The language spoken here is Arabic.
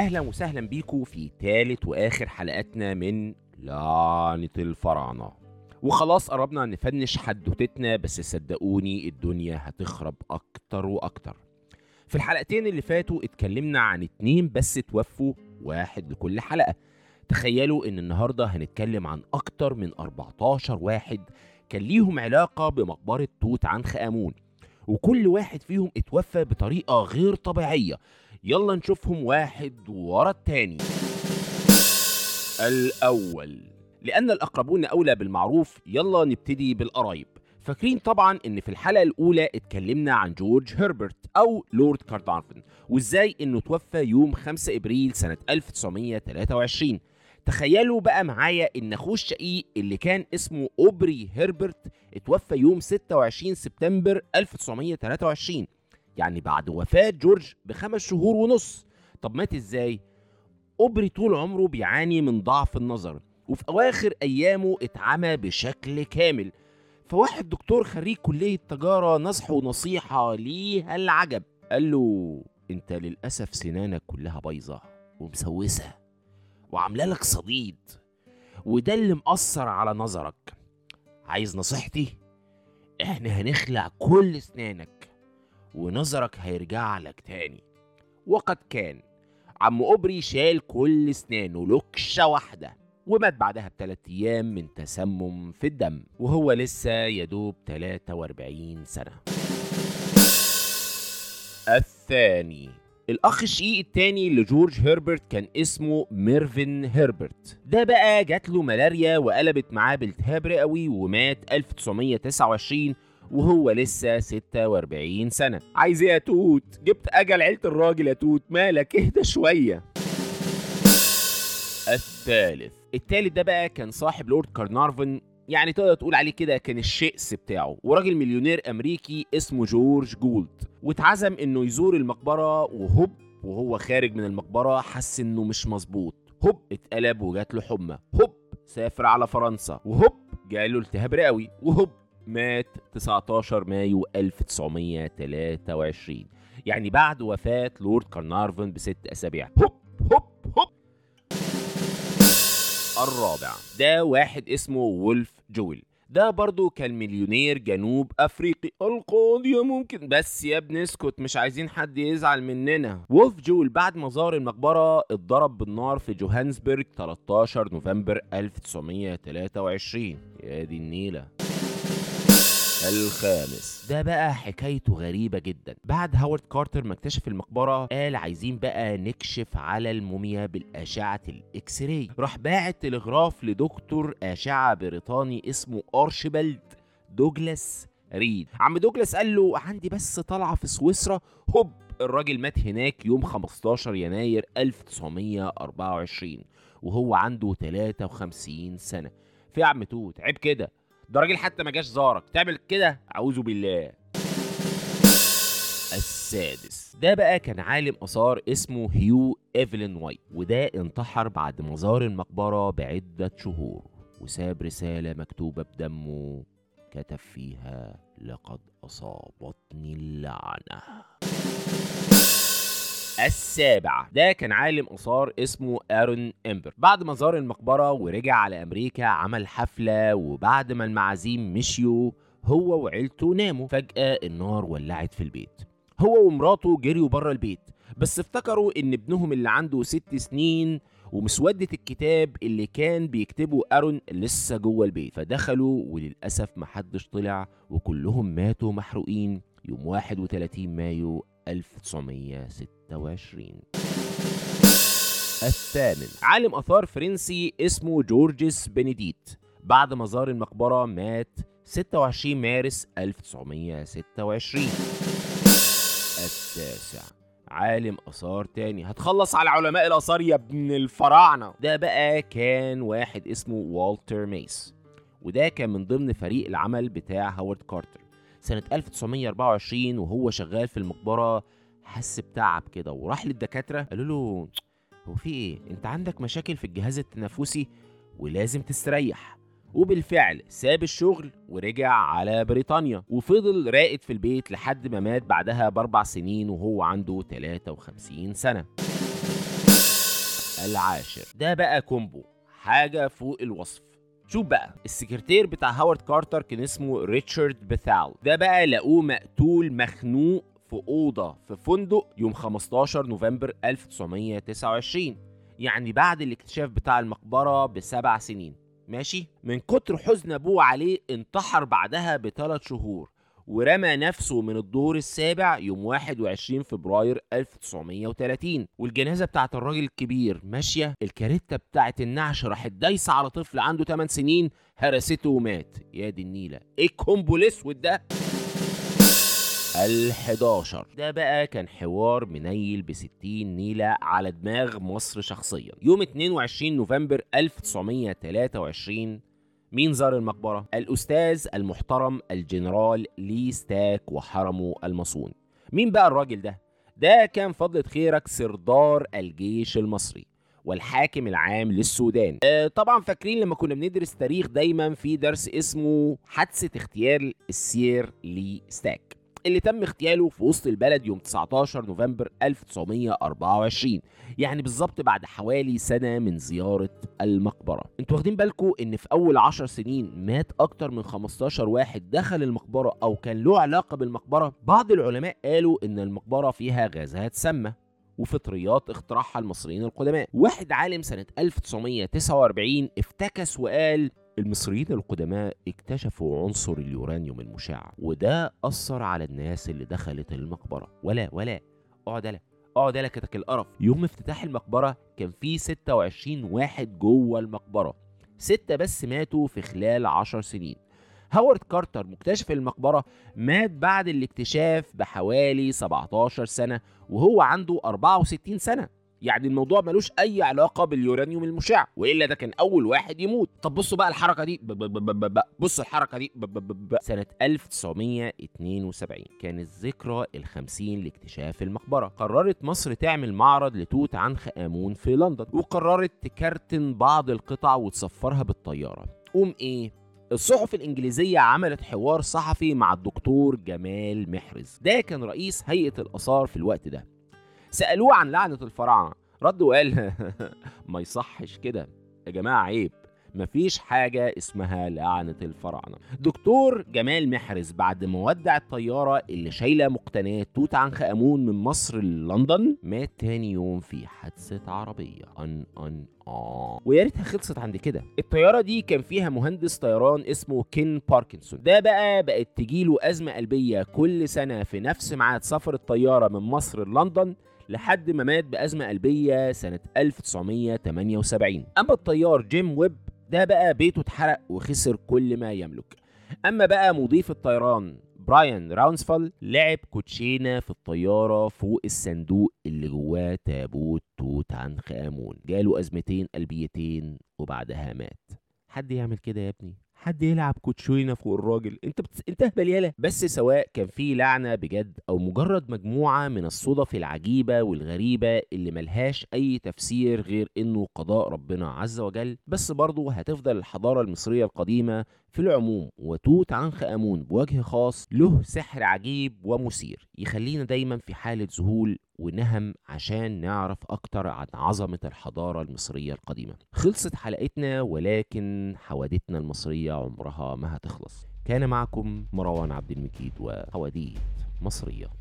أهلا وسهلا بيكم في تالت وآخر حلقاتنا من لعنة الفراعنة. وخلاص قربنا نفنش حدوتتنا بس صدقوني الدنيا هتخرب أكتر وأكتر. في الحلقتين اللي فاتوا اتكلمنا عن اتنين بس توفوا واحد لكل حلقة. تخيلوا إن النهاردة هنتكلم عن أكتر من 14 واحد كان ليهم علاقة بمقبرة توت عنخ آمون. وكل واحد فيهم اتوفى بطريقة غير طبيعية. يلا نشوفهم واحد ورا التاني. الأول. لأن الأقربون أولى بالمعروف يلا نبتدي بالقرايب. فاكرين طبعا إن في الحلقة الأولى اتكلمنا عن جورج هربرت أو لورد كاردارفن وإزاي إنه توفى يوم 5 إبريل سنة 1923 تخيلوا بقى معايا إن أخوه الشقيق اللي كان اسمه أوبري هربرت اتوفى يوم 26 سبتمبر 1923 يعني بعد وفاة جورج بخمس شهور ونص. طب مات إزاي؟ اوبري طول عمره بيعاني من ضعف النظر وفي أواخر أيامه اتعمى بشكل كامل. فواحد دكتور خريج كلية تجارة نصحه نصيحة ليها العجب قال له أنت للأسف سنانك كلها بايظة ومسوسة وعاملة لك صديد وده اللي مأثر على نظرك. عايز نصيحتي؟ إحنا هنخلع كل اسنانك ونظرك هيرجع لك تاني. وقد كان عم أوبري شال كل اسنانه لكشة واحدة ومات بعدها بثلاث أيام من تسمم في الدم وهو لسه يدوب 43 سنة. الثاني الأخ الشقيق التاني لجورج هربرت كان اسمه ميرفن هربرت. ده بقى جات له ملاريا وقلبت معاه بالتهاب رئوي ومات 1929 وهو لسه 46 سنة. عايز إيه يا توت؟ جبت أجل عيلة الراجل يا توت مالك؟ اهدى شوية. الثالث. التالت ده بقى كان صاحب لورد كارنارفن يعني تقدر تقول عليه كده كان الشئس بتاعه. وراجل مليونير أمريكي اسمه جورج جولد. واتعزم إنه يزور المقبرة وهوب وهو خارج من المقبرة حس إنه مش مظبوط. هوب اتقلب وجات له حمى. هوب سافر على فرنسا. وهوب جاله التهاب رئوي. وهوب مات 19 مايو 1923 يعني بعد وفاة لورد كارنارفن بست أسابيع. هوب هوب هوب. الرابع. ده واحد اسمه وولف جويل. ده برضو كان مليونير جنوب أفريقي. القاضية ممكن. بس يا ابني اسكت مش عايزين حد يزعل مننا. وولف جول بعد ما زار المقبرة اتضرب بالنار في جوهانسبرج 13 نوفمبر 1923 يا دي النيلة. الخامس. ده بقى حكايته غريبة جدا. بعد هاورد كارتر ما اكتشف المقبرة قال عايزين بقى نكشف على الموميا بالأشعة ال x-ray راح باعت تلغراف لدكتور أشعة بريطاني اسمه أرشبالد دوجلاس ريد. عم دوجلاس قال له عندي بس طلعة في سويسرا. هوب الراجل مات هناك يوم 15 يناير 1924 وهو عنده 53 سنة. في يا عم توت عيب كده. ده راجل حتى ما جاش زارك. تعمل كده أعوذ بالله. السادس. ده بقى كان عالم آثار اسمه هيو إيفلين وايت وده انتحر بعد ما زار المقبرة بعدة شهور وساب رسالة مكتوبة بدمه كتب فيها لقد أصابتني اللعنة. السابع ده كان عالم آثار اسمه آرون إمبر. بعد ما زار المقبرة ورجع على أمريكا عمل حفلة وبعد ما المعازيم مشيوا هو وعيلته ناموا. فجأة النار ولعت في البيت. هو ومراته جريوا بره البيت. بس افتكروا إن ابنهم اللي عنده ست سنين ومسودة الكتاب اللي كان بيكتبه أرون لسه جوه البيت. فدخلوا وللأسف محدش طلع وكلهم ماتوا محروقين. يوم 31 مايو 1926 الثامن. عالم آثار فرنسي اسمه جورجيس بنديت. بعد ما زار المقبرة مات 26 مارس 1926 التاسع. عالم آثار تاني. هتخلص على علماء الآثار يا ابن الفراعنة. ده بقى كان واحد اسمه والتر ميس. وده كان من ضمن فريق العمل بتاع هاورد كارتر. سنة 1924 وهو شغال في المقبرة حس بتعب كده وراح للدكاترة قالوا له هو في إيه؟ أنت عندك مشاكل في الجهاز التنفسي ولازم تستريح. وبالفعل ساب الشغل ورجع على بريطانيا وفضل راقد في البيت لحد ما مات بعدها بأربع سنين وهو عنده 53 سنة. العاشر. ده بقى combo حاجة فوق الوصف. شوف بقى؟ السكرتير بتاع هاورد كارتر كان اسمه ريتشارد بثال ده بقى لقوه مقتول مخنوق في أوضة في فندق يوم 15 نوفمبر 1929 يعني بعد الاكتشاف بتاع المقبرة بسبع سنين. ماشي؟ من كتر حزن أبوه عليه انتحر بعدها بثلاث شهور. ورمى نفسه من الدور السابع يوم 21 فبراير 1930 والجنازة بتاعت الراجل الكبير ماشية الكاريتا بتاعت النعش راحت دايسة على طفل عنده 8 سنين هرسته ومات. يا دي النيلة. إيه ال combo الأسود ده؟ ال11 ده بقى كان حوار منيل ب 60 نيلة على دماغ مصر شخصيا. يوم 22 نوفمبر 1923 مين زار المقبرة؟ الأستاذ المحترم الجنرال لي ستاك وحرمه المصون مين بقى الراجل ده؟ ده كان فضلة خيرك سردار الجيش المصري والحاكم العام للسودان آه طبعا فاكرين لما كنا بندرس تاريخ دايما في درس اسمه حادثة اغتيال السير لي ستاك اللي تم اغتياله في وسط البلد يوم 19 نوفمبر 1924 يعني بالظبط بعد حوالي سنة من زيارة المقبرة. أنتوا واخدين بالكم إن في أول 10 سنين مات أكتر من 15 واحد دخل المقبرة أو كان له علاقة بالمقبرة؟ بعض العلماء قالوا إن المقبرة فيها غازات سامة وفطريات اخترعها المصريين القدماء. واحد عالم سنة 1949 افتكس وقال المصريين القدماء اكتشفوا عنصر اليورانيوم المشع وده أثر على الناس اللي دخلت المقبرة. ولا ولا. اقعد لا اقعد لا كتك القرف. يوم افتتاح المقبرة كان في 26 واحد جوه المقبرة. ستة بس ماتوا في خلال 10 سنين. هاورد كارتر مكتشف المقبرة مات بعد الاكتشاف بحوالي 17 سنة وهو عنده 64 سنة. يعني الموضوع ملوش أي علاقة باليورانيوم المشع وإلا ده كان أول واحد يموت. طب بصوا بقى الحركة دي. بصوا الحركة دي. سنة 1972 كانت ذكرى ال50 لاكتشاف المقبرة. قررت مصر تعمل معرض لتوت عنخ آمون في لندن وقررت تكرتن بعض القطع وتسفرها بالطيارة. قوم إيه؟ الصحف الإنجليزية عملت حوار صحفي مع الدكتور جمال محرز. ده كان رئيس هيئة الآثار في الوقت ده. سألوه عن لعنة الفراعنة. رد وقال ما يصحش كده. يا جماعة عيب مفيش حاجة اسمها لعنة الفراعنة. دكتور جمال محرز بعد ما ودع الطيارة اللي شايلة مقتنيات توت عنخ آمون من مصر للندن مات تاني يوم في حادثة عربية. أن أن آه ويا ريتها خلصت عند كده. الطيارة دي كان فيها مهندس طيران اسمه كين باركنسون. ده بقى بقت تجيله أزمة قلبية كل سنة في نفس ميعاد سفر الطيارة من مصر للندن لحد ما مات بأزمة قلبية سنة 1978 أما الطيار جيم ويب ده بقى بيته اتحرق وخسر كل ما يملك. أما بقى مضيف الطيران براين راونسفال لعب كوتشينة في الطيارة فوق الصندوق اللي جواه تابوت توت عنخ آمون جاله أزمتين قلبيتين وبعدها مات. حد يعمل كده يا ابني؟ حد يلعب كوتشينة فوق الراجل. انت بتس... انت يالا بس سواء كان في لعنة بجد أو مجرد مجموعة من الصدف العجيبة والغريبة اللي ملهاش أي تفسير غير إنه قضاء ربنا عز وجل. بس برضه هتفضل الحضارة المصرية القديمة في العموم وتوت عنخ آمون بوجه خاص له سحر عجيب ومثير يخلينا دايما في حالة ذهول ونهم عشان نعرف أكتر عن عظمة الحضارة المصرية القديمة. خلصت حلقتنا ولكن حوادثنا المصرية عمرها ما هتخلص. كان معكم مروان عبد المجيد وحواديت مصرية.